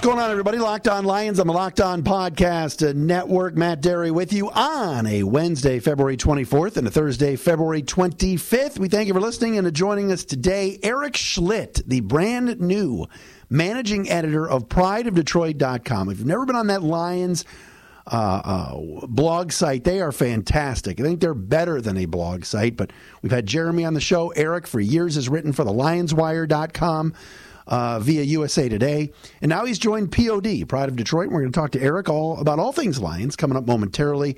What's going on, everybody? Locked On Lions on the Locked On Podcast Network. Matt Dery with you on a Wednesday, February 24th, and a Thursday, February 25th. We thank you for listening and joining us today. Eric Schlitt, the brand new managing editor of prideofdetroit.com. If you've never been on that Lions uh, uh, blog site, they are fantastic. I think they're better than a blog site, but we've had Jeremy on the show. Eric, for years, has written for the lionswire.com uh, via USA Today. And now he's joined POD, Pride of Detroit. We're going to talk to Eric all about all things Lions coming up momentarily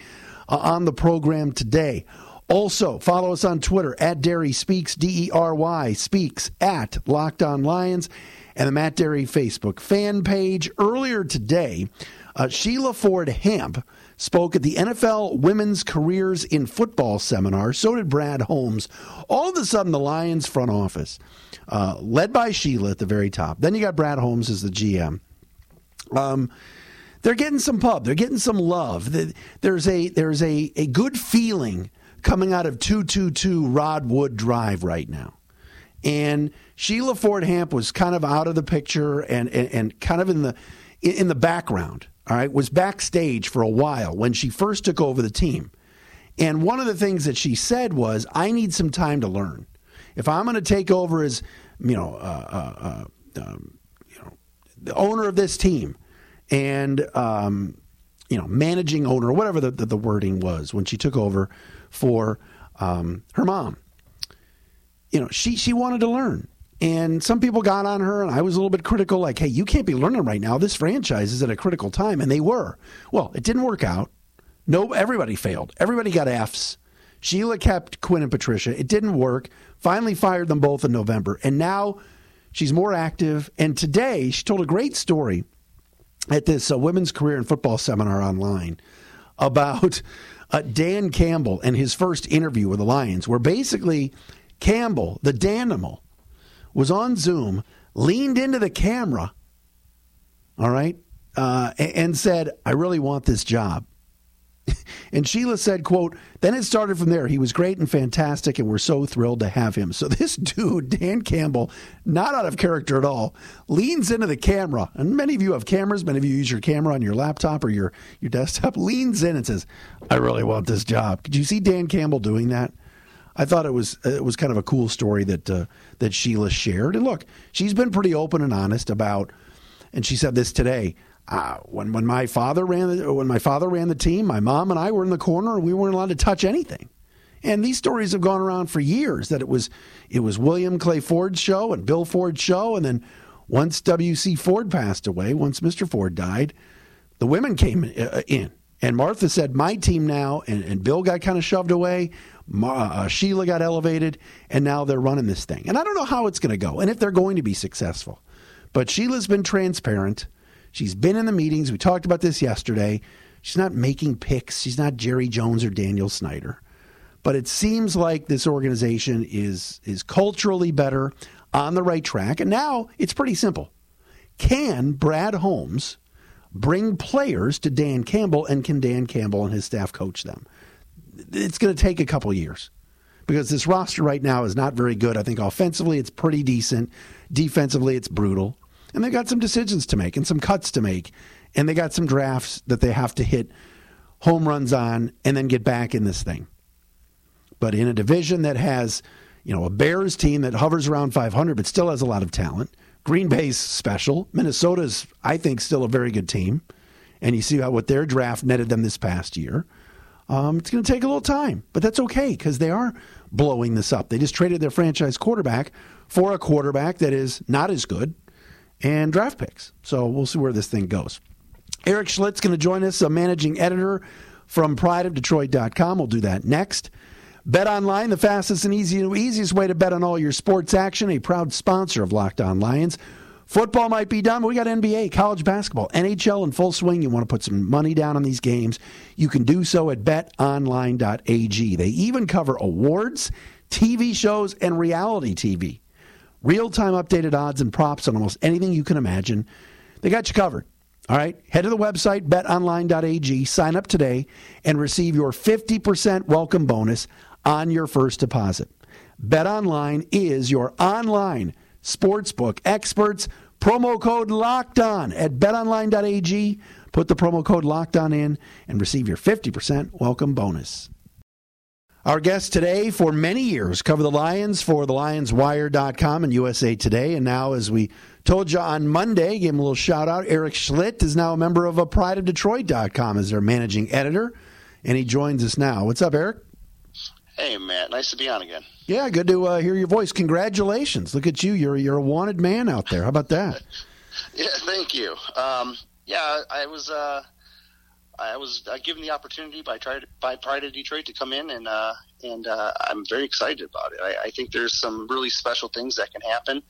uh, on the program today. Also, follow us on Twitter at Dery Speaks, D E R Y Speaks, at Locked On Lions, and the Matt Dery Facebook fan page. Earlier today, uh, Sheila Ford Hamp spoke at the NFL Women's Careers in Football seminar. So did Brad Holmes. All of a sudden, the Lions front office, uh, led by Sheila at the very top. Then you got Brad Holmes as the GM. Um, they're getting some pub. They're getting some love. There's a there's a, a good feeling coming out of 222 Rodwood Drive right now. And Sheila Ford Hamp was kind of out of the picture and, and, and kind of in the in the background all right, was backstage for a while when she first took over the team. And one of the things that she said was, I need some time to learn. If I'm going to take over as, you know, uh, uh, uh, um, you know, the owner of this team and, um, you know, managing owner, or whatever the, the, the, wording was when she took over for um, her mom, you know, she, she wanted to learn. And some people got on her, and I was a little bit critical, like, hey, you can't be learning right now. This franchise is at a critical time. And they were. Well, it didn't work out. No, everybody failed. Everybody got F's. Sheila kept Quinn and Patricia. It didn't work. Finally fired them both in November. And now she's more active. And today she told a great story at this uh, women's career in football seminar online about uh, Dan Campbell and his first interview with the Lions, where basically Campbell, the Danimal, was on Zoom, leaned into the camera, all right, uh, and said, I really want this job. and Sheila said, quote, then it started from there. He was great and fantastic, and we're so thrilled to have him. So this dude, Dan Campbell, not out of character at all, leans into the camera. And many of you have cameras, many of you use your camera on your laptop or your, your desktop, leans in and says, I really want this job. Did you see Dan Campbell doing that? I thought it was it was kind of a cool story that uh, that Sheila shared. And look, she's been pretty open and honest about. And she said this today. Uh, when when my father ran the, when my father ran the team, my mom and I were in the corner and we weren't allowed to touch anything. And these stories have gone around for years that it was it was William Clay Ford's show and Bill Ford's show, and then once W.C. Ford passed away, once Mr. Ford died, the women came uh, in. And Martha said, "My team now," and, and Bill got kind of shoved away. Uh, Sheila got elevated, and now they're running this thing. And I don't know how it's going to go and if they're going to be successful. But Sheila's been transparent. She's been in the meetings. We talked about this yesterday. She's not making picks. She's not Jerry Jones or Daniel Snyder. But it seems like this organization is is culturally better, on the right track. And now it's pretty simple. Can Brad Holmes bring players to Dan Campbell and can Dan Campbell and his staff coach them? It's going to take a couple years because this roster right now is not very good. I think offensively it's pretty decent, defensively it's brutal, and they've got some decisions to make and some cuts to make, and they got some drafts that they have to hit home runs on and then get back in this thing. But in a division that has, you know, a Bears team that hovers around 500 but still has a lot of talent, Green Bay's special, Minnesota's I think still a very good team, and you see how what their draft netted them this past year. Um, it's going to take a little time, but that's okay because they are blowing this up. They just traded their franchise quarterback for a quarterback that is not as good and draft picks. So we'll see where this thing goes. Eric Schlitt's going to join us, a managing editor from prideofdetroit.com. We'll do that next. Bet online, the fastest and easy, easiest way to bet on all your sports action, a proud sponsor of Locked On Lions. Football might be done, but we got NBA, college basketball, NHL in full swing. You want to put some money down on these games, you can do so at betonline.ag. They even cover awards, TV shows, and reality TV. Real time updated odds and props on almost anything you can imagine. They got you covered. All right, head to the website betonline.ag, sign up today, and receive your 50% welcome bonus on your first deposit. BetOnline is your online sportsbook experts. Promo code locked on at betonline.ag. Put the promo code locked on in and receive your 50% welcome bonus. Our guests today for many years cover the Lions for the LionsWire.com and USA Today. And now, as we told you on Monday, give him a little shout out. Eric Schlitt is now a member of a PrideOfDetroit.com as their managing editor, and he joins us now. What's up, Eric? Hey, Matt. Nice to be on again. Yeah, good to uh, hear your voice. Congratulations. Look at you. You're, you're a wanted man out there. How about that? yeah, thank you. Um, yeah, I was. Uh, I was uh, given the opportunity by Pride, by Pride of Detroit to come in, and uh, and uh, I'm very excited about it. I, I think there's some really special things that can happen.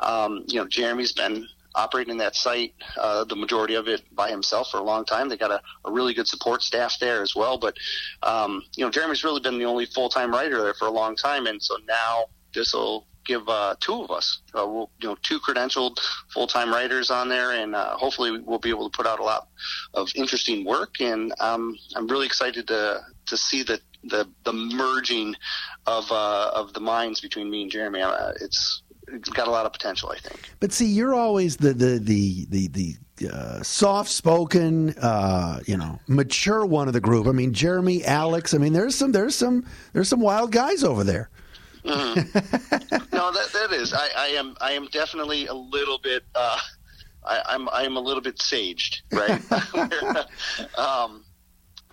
Um, you know, Jeremy's been operating that site, uh, the majority of it by himself for a long time. They got a, a really good support staff there as well. But, um, you know, Jeremy's really been the only full time writer there for a long time. And so now this will give uh, two of us, uh, we'll, you know, two credentialed full time writers on there. And uh, hopefully we'll be able to put out a lot of interesting work. And um, I'm really excited to, to see the, the, the merging of, uh, of the minds between me and Jeremy. Uh, it's, it's got a lot of potential, I think. But see, you're always the the the the, the uh, soft spoken, uh, you know, mature one of the group. I mean, Jeremy, Alex. I mean, there's some there's some there's some wild guys over there. Mm-hmm. no, that that is. I, I am I am definitely a little bit. Uh, I, I'm I'm a little bit saged, right? um,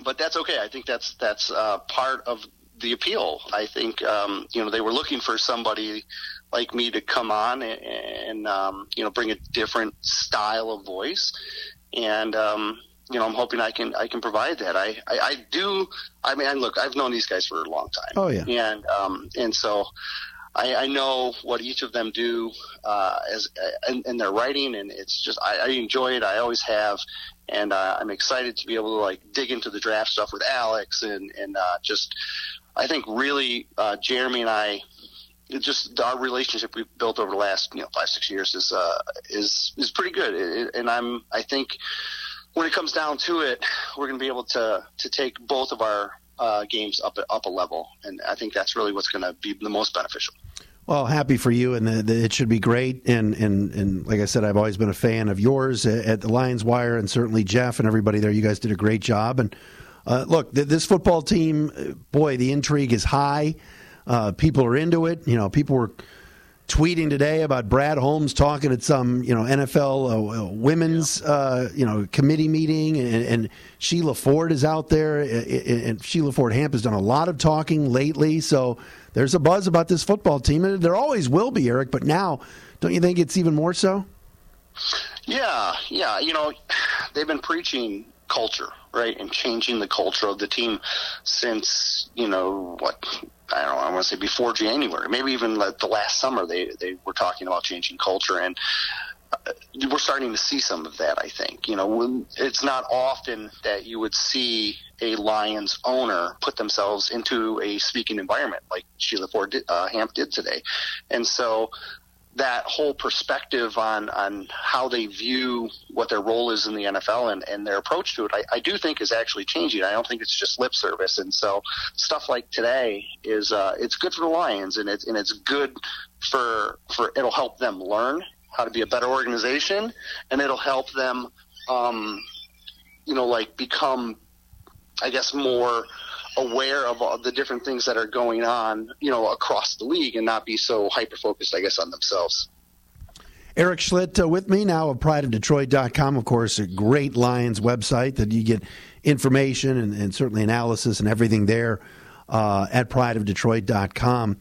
but that's okay. I think that's that's uh, part of the appeal. I think um, you know they were looking for somebody like me to come on and, and um, you know bring a different style of voice, and um, you know I'm hoping I can I can provide that. I, I, I do. I mean, look, I've known these guys for a long time. Oh yeah, and um, and so. I, I know what each of them do uh, as in, in their writing, and it's just I, I enjoy it. I always have, and uh, I'm excited to be able to like dig into the draft stuff with Alex and and uh, just I think really uh, Jeremy and I just our relationship we've built over the last you know five six years is uh, is is pretty good, it, and I'm I think when it comes down to it, we're going to be able to to take both of our uh, games up up a level, and I think that's really what's going to be the most beneficial. Well, happy for you, and the, the, it should be great. And, and and like I said, I've always been a fan of yours at the Lions Wire, and certainly Jeff and everybody there. You guys did a great job. And uh, look, this football team, uh, boy, the intrigue is high. Uh, people are into it. You know, people were tweeting today about Brad Holmes talking at some you know NFL uh, uh, women's uh, you know committee meeting, and, and, Sheila Ford is out there, and Sheila Ford Hamp has done a lot of talking lately. So there's a buzz about this football team, and there always will be, Eric. But now, don't you think it's even more so? Yeah, yeah. You know, they've been preaching culture, right, and changing the culture of the team since you know what I don't know, I want to say before January, maybe even like the last summer, they they were talking about changing culture, and uh, we're starting to see some of that. I think you know, it's not often that you would see a Lions owner put themselves into a speaking environment like Sheila Ford uh, Hamp did today, and so that whole perspective on on how they view what their role is in the NFL and, and their approach to it, I, I do think is actually changing. I don't think it's just lip service. And so stuff like today is uh, it's good for the Lions and it's and it's good for for it'll help them learn how to be a better organization and it'll help them um, you know like become I guess more aware of all the different things that are going on, you know, across the league and not be so hyper focused, I guess, on themselves. Eric Schlitt uh, with me now of prideofdetroit.com, of course, a great Lions website that you get information and, and certainly analysis and everything there uh, at prideofdetroit.com.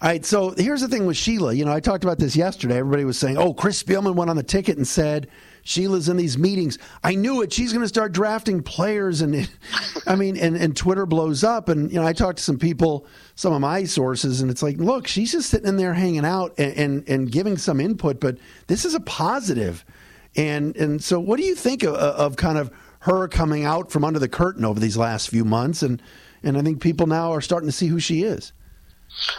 All right, so here's the thing with Sheila. You know, I talked about this yesterday. Everybody was saying, "Oh, Chris Spielman went on the ticket and said Sheila's in these meetings. I knew it. She's going to start drafting players." And I mean, and, and Twitter blows up. And you know, I talked to some people, some of my sources, and it's like, look, she's just sitting in there hanging out and and, and giving some input. But this is a positive. And and so, what do you think of, of kind of her coming out from under the curtain over these last few months? And and I think people now are starting to see who she is.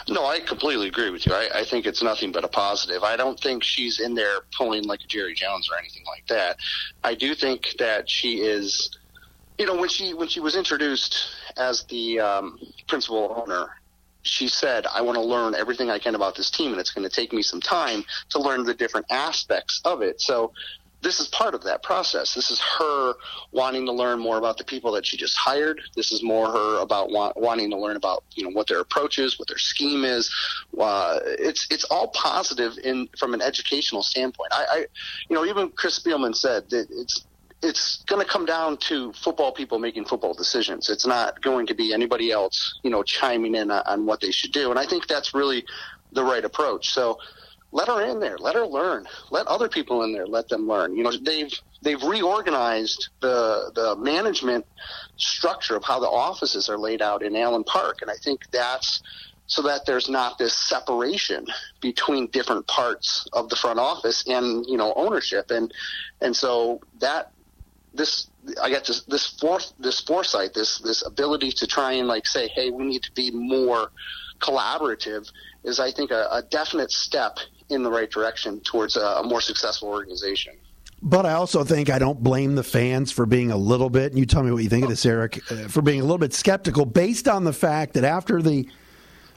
No, I completely agree with you. I, I think it's nothing but a positive. I don't think she's in there pulling like a Jerry Jones or anything like that. I do think that she is, you know, when she when she was introduced as the um, principal owner, she said, "I want to learn everything I can about this team, and it's going to take me some time to learn the different aspects of it." So this is part of that process. This is her wanting to learn more about the people that she just hired. This is more her about wanting to learn about you know what their approach is, what their scheme is. Uh, it's it's all positive in from an educational standpoint. I, I you know even Chris Spielman said that it's it's going to come down to football people making football decisions. It's not going to be anybody else, you know, chiming in on, on what they should do. And I think that's really the right approach. So let her in there. Let her learn. Let other people in there. Let them learn. You know, they've they've reorganized the the management structure of how the offices are laid out in Allen Park, and I think that's so that there's not this separation between different parts of the front office and you know ownership, and and so that this I got this this this foresight, this this ability to try and like say, hey, we need to be more collaborative is I think a, a definite step in the right direction towards a, a more successful organization. But I also think I don't blame the fans for being a little bit, and you tell me what you think of this, Eric, uh, for being a little bit skeptical based on the fact that after the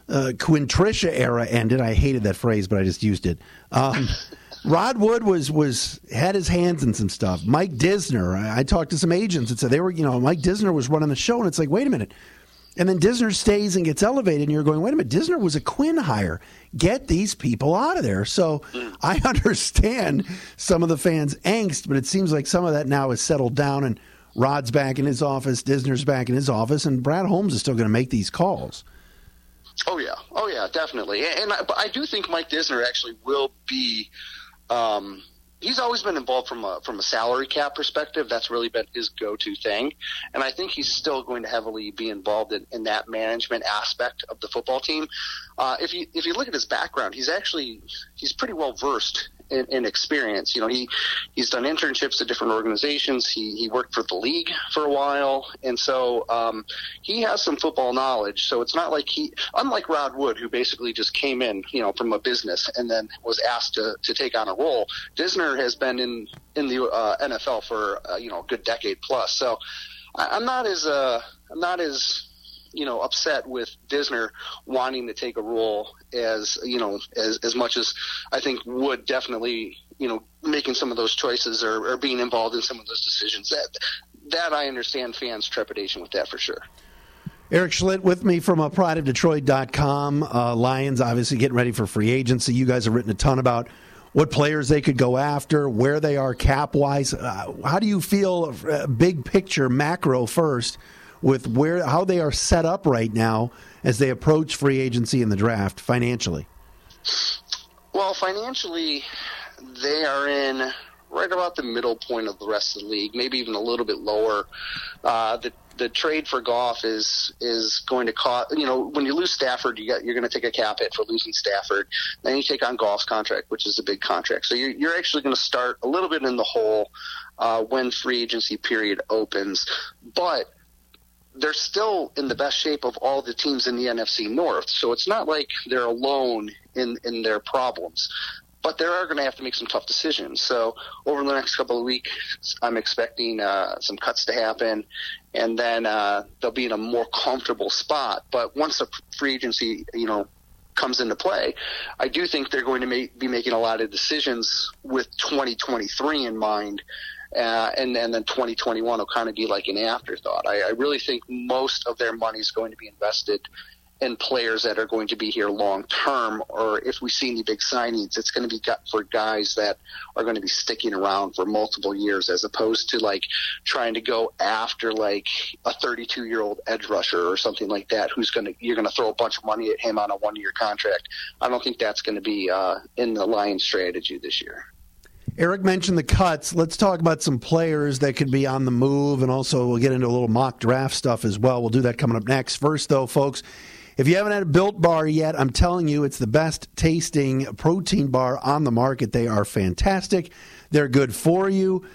uh, Quintricia era ended, I hated that phrase, but I just used it. Um, Rod Wood was was had his hands in some stuff. Mike Disner, I, I talked to some agents and said they were, you know, Mike Disner was running the show, and it's like, wait a minute, and then Disner stays and gets elevated, and you're going, wait a minute, Disner was a Quinn hire. Get these people out of there. So mm. I understand some of the fans' angst, but it seems like some of that now has settled down, and Rod's back in his office, Disner's back in his office, and Brad Holmes is still going to make these calls. Oh yeah, oh yeah, definitely. And I, I do think Mike Disner actually will be um, he's always been involved from a from a salary cap perspective. That's really been his go to thing, and I think he's still going to heavily be involved in, in that management aspect of the football team. Uh, if you if you look at his background, he's actually he's pretty well versed in, in, experience. You know, he he's done internships at different organizations. He he worked for the league for a while, and so um, he has some football knowledge. So it's not like he, unlike Rod Wood, who basically just came in, you know, from a business and then was asked to to take on a role. Disner has been in in the uh, NFL for uh, you know a good decade plus. So I, I'm not as uh, I'm not as you know upset with Disner wanting to take a role as you know as as much as I think would definitely you know making some of those choices or, or being involved in some of those decisions that that I understand fans trepidation with that for sure. Eric Schlitt with me from uh, prideofdetroit.com. Uh, Lions obviously getting ready for free agency. You guys have written a ton about what players they could go after, where they are cap wise. Uh, how do you feel, uh, big picture, macro first, with where how they are set up right now as they approach free agency and the draft financially? Well, financially, they are in right about the middle point of the rest of the league, maybe even a little bit lower. Uh, the the trade for Goff is is going to cost. You know, when you lose Stafford, you got you're going to take a cap hit for losing Stafford. Then you take on Goff's contract, which is a big contract. So you're you're actually going to start a little bit in the hole uh, when free agency period opens, but they're still in the best shape of all the teams in the NFC North. So it's not like they're alone in, in their problems. But they are going to have to make some tough decisions. So over the next couple of weeks, I'm expecting uh, some cuts to happen, and then uh, they'll be in a more comfortable spot. But once the free agency, you know, comes into play, I do think they're going to make, be making a lot of decisions with 2023 in mind uh, and, and then 2021 will kind of be like an afterthought. I, I really think most of their money is going to be invested and players that are going to be here long term, or if we see any big signings, it's going to be for guys that are going to be sticking around for multiple years, as opposed to like trying to go after like a 32 year old edge rusher or something like that, who's going to you're going to throw a bunch of money at him on a one year contract. I don't think that's going to be uh, in the Lions strategy this year. Eric mentioned the cuts. Let's talk about some players that could be on the move, and also we'll get into a little mock draft stuff as well. We'll do that coming up next. First, though, folks, if you haven't had a Built Bar yet, I'm telling you, it's the best tasting protein bar on the market. They are fantastic. They're good for you.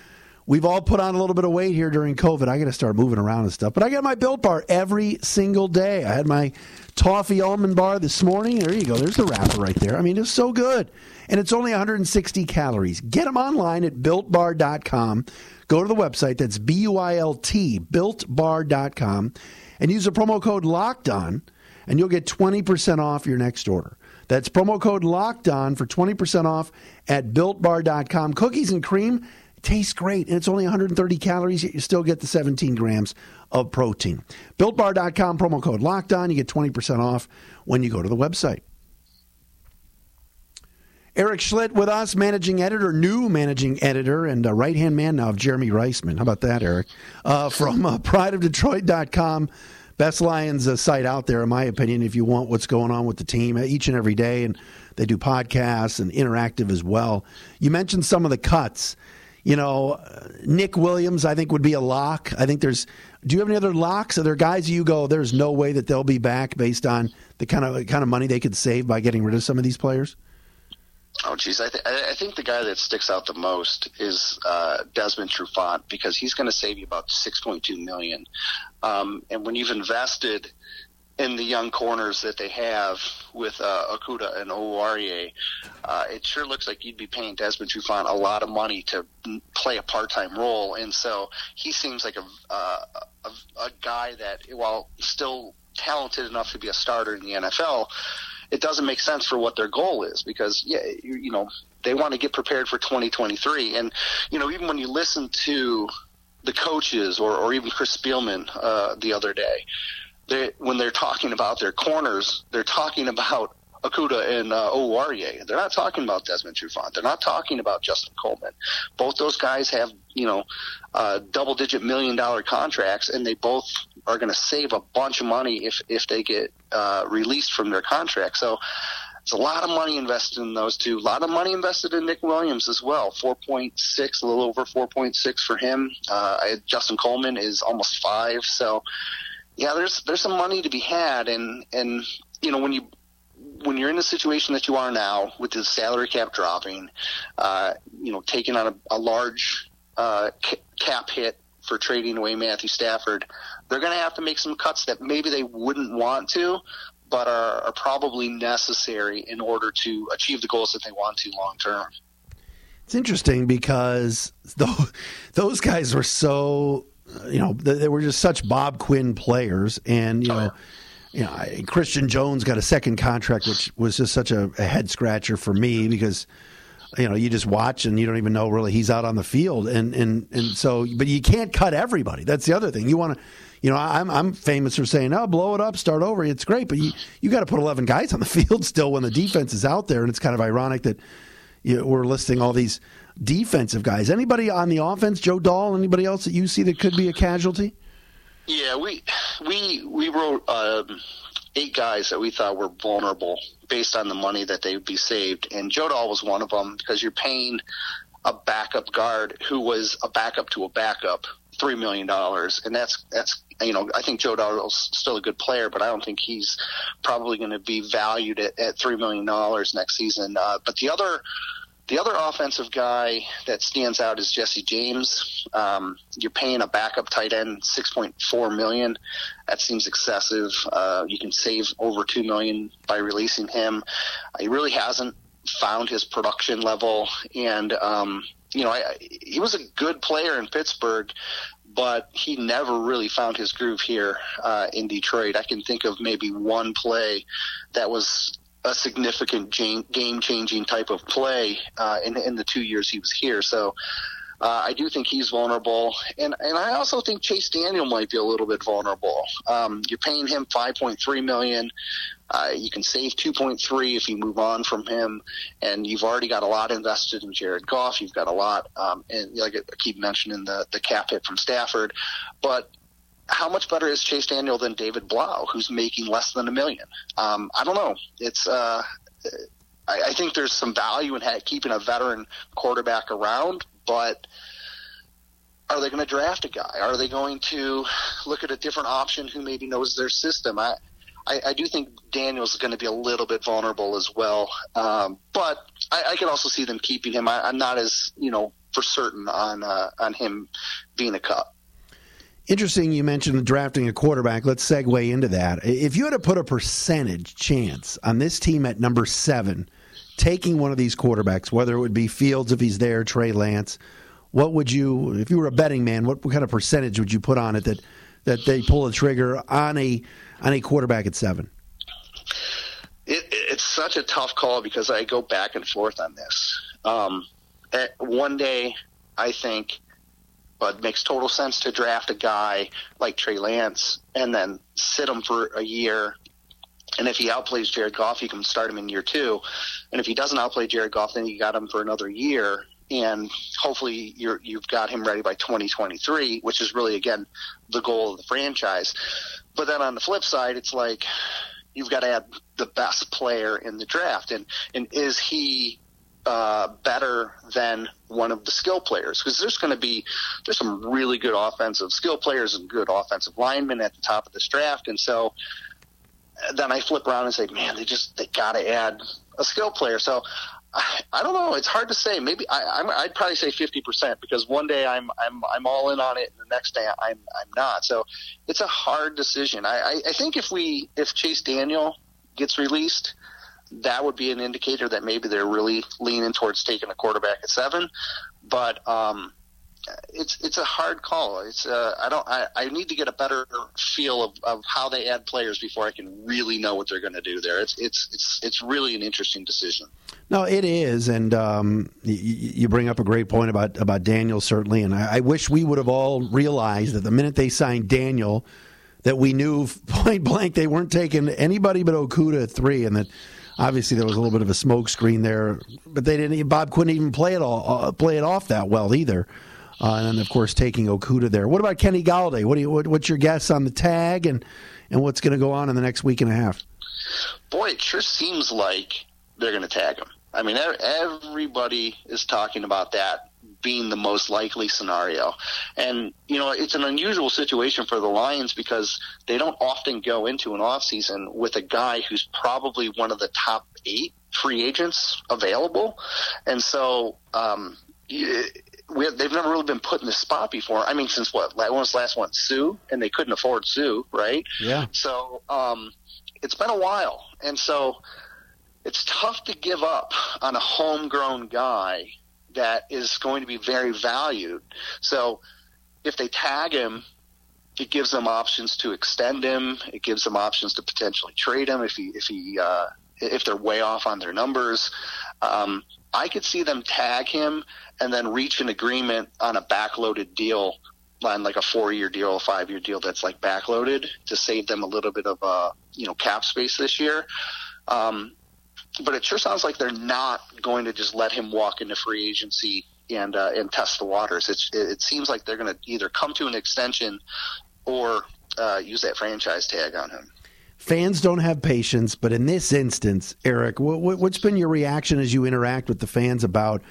We've all put on a little bit of weight here during COVID. I got to start moving around and stuff. But I got my Built Bar every single day. I had my toffee almond bar this morning. There you go. There's the wrapper right there. I mean, it's so good. And it's only 160 calories. Get them online at builtbar.com. Go to the website. That's B U I L T, builtbar.com. And use the promo code locked on, and you'll get 20% off your next order. That's promo code locked on for 20% off at builtbar.com. Cookies and cream tastes great, and it's only 130 calories, yet you still get the 17 grams of protein. BuiltBar.com, promo code locked on. You get 20% off when you go to the website. Eric Schlitt with us, managing editor, new managing editor, and right hand man now of Jeremy Reisman. How about that, Eric? Uh, from uh, prideofdetroit.com. Best Lions uh, site out there, in my opinion, if you want what's going on with the team uh, each and every day. And they do podcasts and interactive as well. You mentioned some of the cuts. You know, Nick Williams, I think, would be a lock. I think there's. Do you have any other locks? Are there guys you go? There's no way that they'll be back based on the kind of kind of money they could save by getting rid of some of these players. Oh, geez, I, th- I think the guy that sticks out the most is uh, Desmond Trufant because he's going to save you about six point two million. Um, and when you've invested in the young corners that they have with uh, Okudah and Oruwariye, uh, it sure looks like you'd be paying Desmond Trufant a lot of money to play a part-time role, and so he seems like a, uh, a, a guy that, while still talented enough to be a starter in the NFL, it doesn't make sense for what their goal is because yeah, you, you know they want to get prepared for 2023, and you know even when you listen to the coaches or, or even Chris Spielman uh, the other day, they when they're talking about their corners, they're talking about Okudah and uh, Oruwariye. They're not talking about Desmond Trufant. They're not talking about Justin Coleman. Both those guys have, you know, uh, double-digit million-dollar contracts, and they both are going to save a bunch of money if if they get uh, released from their contract. So it's a lot of money invested in those two. A lot of money invested in Nick Williams as well. Four point six, a little over four point six for him. Uh, Justin Coleman is almost five. So yeah, there's there's some money to be had, and and you know when you when you're in the situation that you are now with the salary cap dropping, uh, you know, taking on a, a large uh, cap hit for trading away Matthew Stafford, they're going to have to make some cuts that maybe they wouldn't want to, but are, are probably necessary in order to achieve the goals that they want to long term. It's interesting because those guys were so, you know, they were just such Bob Quinn players, and you oh, know. Yeah. You know, Christian Jones got a second contract, which was just such a, a head scratcher for me because you know you just watch and you don't even know really he's out on the field. And and and so but you can't cut everybody. That's the other thing. You want to you know i'm i'm famous for saying oh blow it up start over. It's great but you you got to put 11 guys on the field still when the defense is out there. And it's kind of ironic that you know, we're listing all these defensive guys. Anybody on the offense joe dahl anybody else that you see that could be a casualty yeah we we we wrote um eight guys that we thought were vulnerable based on the money that they would be saved, and Joe Dahl was one of them because you're paying a backup guard who was a backup to a backup three million dollars, and that's that's you know I think Joe Dahl's still a good player, but I don't think he's probably going to be valued at, at three million dollars next season. Uh, but the other the other offensive guy that stands out is Jesse James. Um, you're paying a backup tight end six point four million. That seems excessive. Uh, you can save over two million by releasing him. He really hasn't found his production level, and um, you know I, he was a good player in Pittsburgh, but he never really found his groove here uh, in Detroit. I can think of maybe one play that was a significant game changing type of play uh, in, in the two years he was here. So Uh, I do think he's vulnerable, and and I also think Chase Daniel might be a little bit vulnerable. Um, you're paying him 5.3 million. Uh, you can save 2.3 if you move on from him, and you've already got a lot invested in Jared Goff. You've got a lot, um, and like I keep mentioning the the cap hit from Stafford, but how much better is Chase Daniel than David Blough, who's making less than a million? Um, I don't know. It's uh, I, I think there's some value in keeping a veteran quarterback around, but are they going to draft a guy? Are they going to look at a different option who maybe knows their system? I, I, I do think Daniel's going to be a little bit vulnerable as well, um, but I, I can also see them keeping him. I, I'm not as you know for certain on uh, on him being a cut. Interesting, you mentioned drafting a quarterback. Let's segue into that. If you had to put a percentage chance on this team at number seven taking one of these quarterbacks, whether it would be Fields if he's there, Trey Lance, what would you, if you were a betting man, what, kind of percentage would you put on it that that they pull the trigger on a on a quarterback at seven? It, it's such a tough call because I go back and forth on this. Um, one day, I think but makes total sense to draft a guy like Trey Lance and then sit him for a year and if he outplays Jared Goff, you can start him in year two. And if he doesn't outplay Jared Goff, then you got him for another year. And hopefully you're, you've got him ready by 2023, which is really, again, the goal of the franchise. But then on the flip side, it's like you've got to add the best player in the draft. And, and is he uh, better than one of the skill players because there's going to be there's some really good offensive skill players and good offensive linemen at the top of this draft, and so then I flip around and say, man, they just they got to add a skill player. So I, I don't know. It's hard to say. Maybe I, I'm, I'd probably say fifty percent because one day I'm I'm I'm all in on it, and the next day I'm I'm not. So it's a hard decision. I, I, I think if we if Chase Daniel gets released, that would be an indicator that maybe they're really leaning towards taking a quarterback at seven. But um, it's it's a hard call. It's uh, I don't I, I need to get a better feel of, of how they add players before I can really know what they're going to do there. It's it's it's it's really an interesting decision. No, it is, and um, you, you bring up a great point about about Daniel certainly, and I, I wish we would have all realized that the minute they signed Daniel, that we knew point blank they weren't taking anybody but Okudah at three, and that obviously there was a little bit of a smoke screen there, but they didn't. Bob couldn't even play it all uh, play it off that well either. Uh, and then, of course, taking Okudah there. What about Kenny Golladay? What do you, what, what's your guess on the tag and, and what's going to go on in the next week and a half? Boy, it sure seems like they're going to tag him. I mean, everybody is talking about that being the most likely scenario. And, you know, it's an unusual situation for the Lions because they don't often go into an offseason with a guy who's probably one of the top eight free agents available. And so, um, we have, they've never really been put in this spot before. I mean, since what? When was the last one? Suh, and they couldn't afford Suh, right? Yeah. So um, it's been a while, and so it's tough to give up on a homegrown guy that is going to be very valued. So if they tag him, it gives them options to extend him. It gives them options to potentially trade him if he if he uh, if they're way off on their numbers. Um, I could see them tag him and then reach an agreement on a backloaded deal on like a four year deal, a five year deal that's like backloaded to save them a little bit of uh you know cap space this year. Um, but it sure sounds like they're not going to just let him walk into free agency and uh, and test the waters. It's, it, it seems like they're going to either come to an extension or uh, use that franchise tag on him fans don't have patience, but in this instance, Eric, what, has been your reaction as you interact with the fans about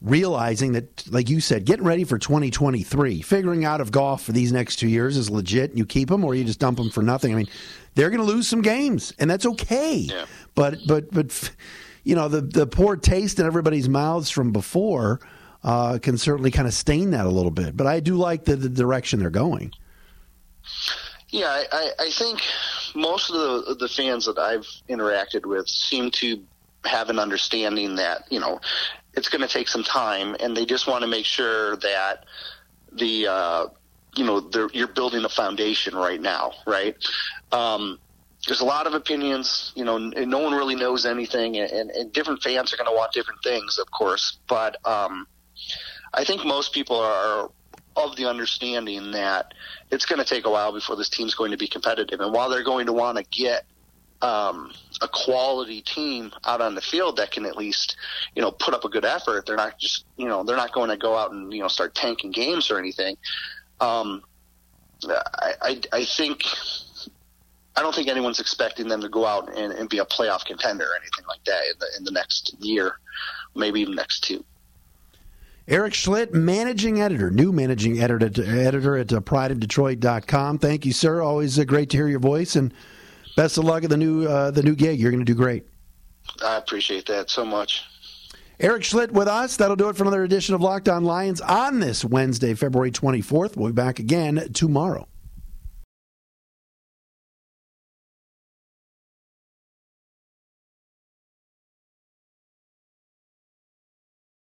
realizing that, like you said, getting ready for 2023, figuring out if Goff for these next two years is legit, and you keep him or you just dump him for nothing. I mean, they're going to lose some games, and that's okay. Yeah. But but but you know the the poor taste in everybody's mouths from before uh, can certainly kind of stain that a little bit. But I do like the, the direction they're going. Yeah, I, I think most of the the fans that I've interacted with seem to have an understanding that you know it's going to take some time, and they just want to make sure that the uh, you know you're building a foundation right now, right? Um, there's a lot of opinions, you know, no one really knows anything, and, and different fans are going to want different things, of course. But um, I think most people are of the understanding that it's going to take a while before this team's going to be competitive. And while they're going to want to get um, a quality team out on the field that can at least, you know, put up a good effort, they're not just, you know, they're not going to go out and, you know, start tanking games or anything. Um, I, I, I think I don't think anyone's expecting them to go out and, and be a playoff contender or anything like that in the, in the next year, maybe even next two. Eric Schlitt, managing editor, new managing editor, editor at uh, prideofdetroit.com. Thank you, sir. Always uh, great to hear your voice, and best of luck at the new uh, the new gig. You're going to do great. I appreciate that so much. Eric Schlitt with us. That'll do it for another edition of Locked On Lions on this Wednesday, February 24th. We'll be back again tomorrow.